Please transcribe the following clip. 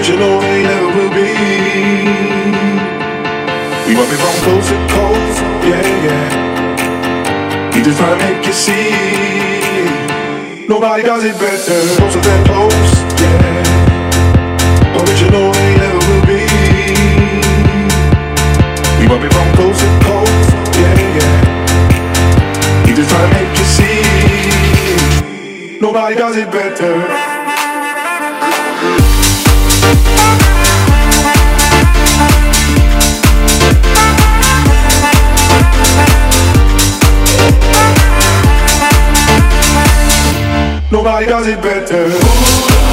Original you know they never will be. We want it from coast to coast, yeah, yeah. He just try to make you see. Nobody does it better, closer than close, yeah. Original but you they never will be. We want it from coast to coast, yeah, yeah. He just try to make you see. Nobody does it better. Nobody does it better.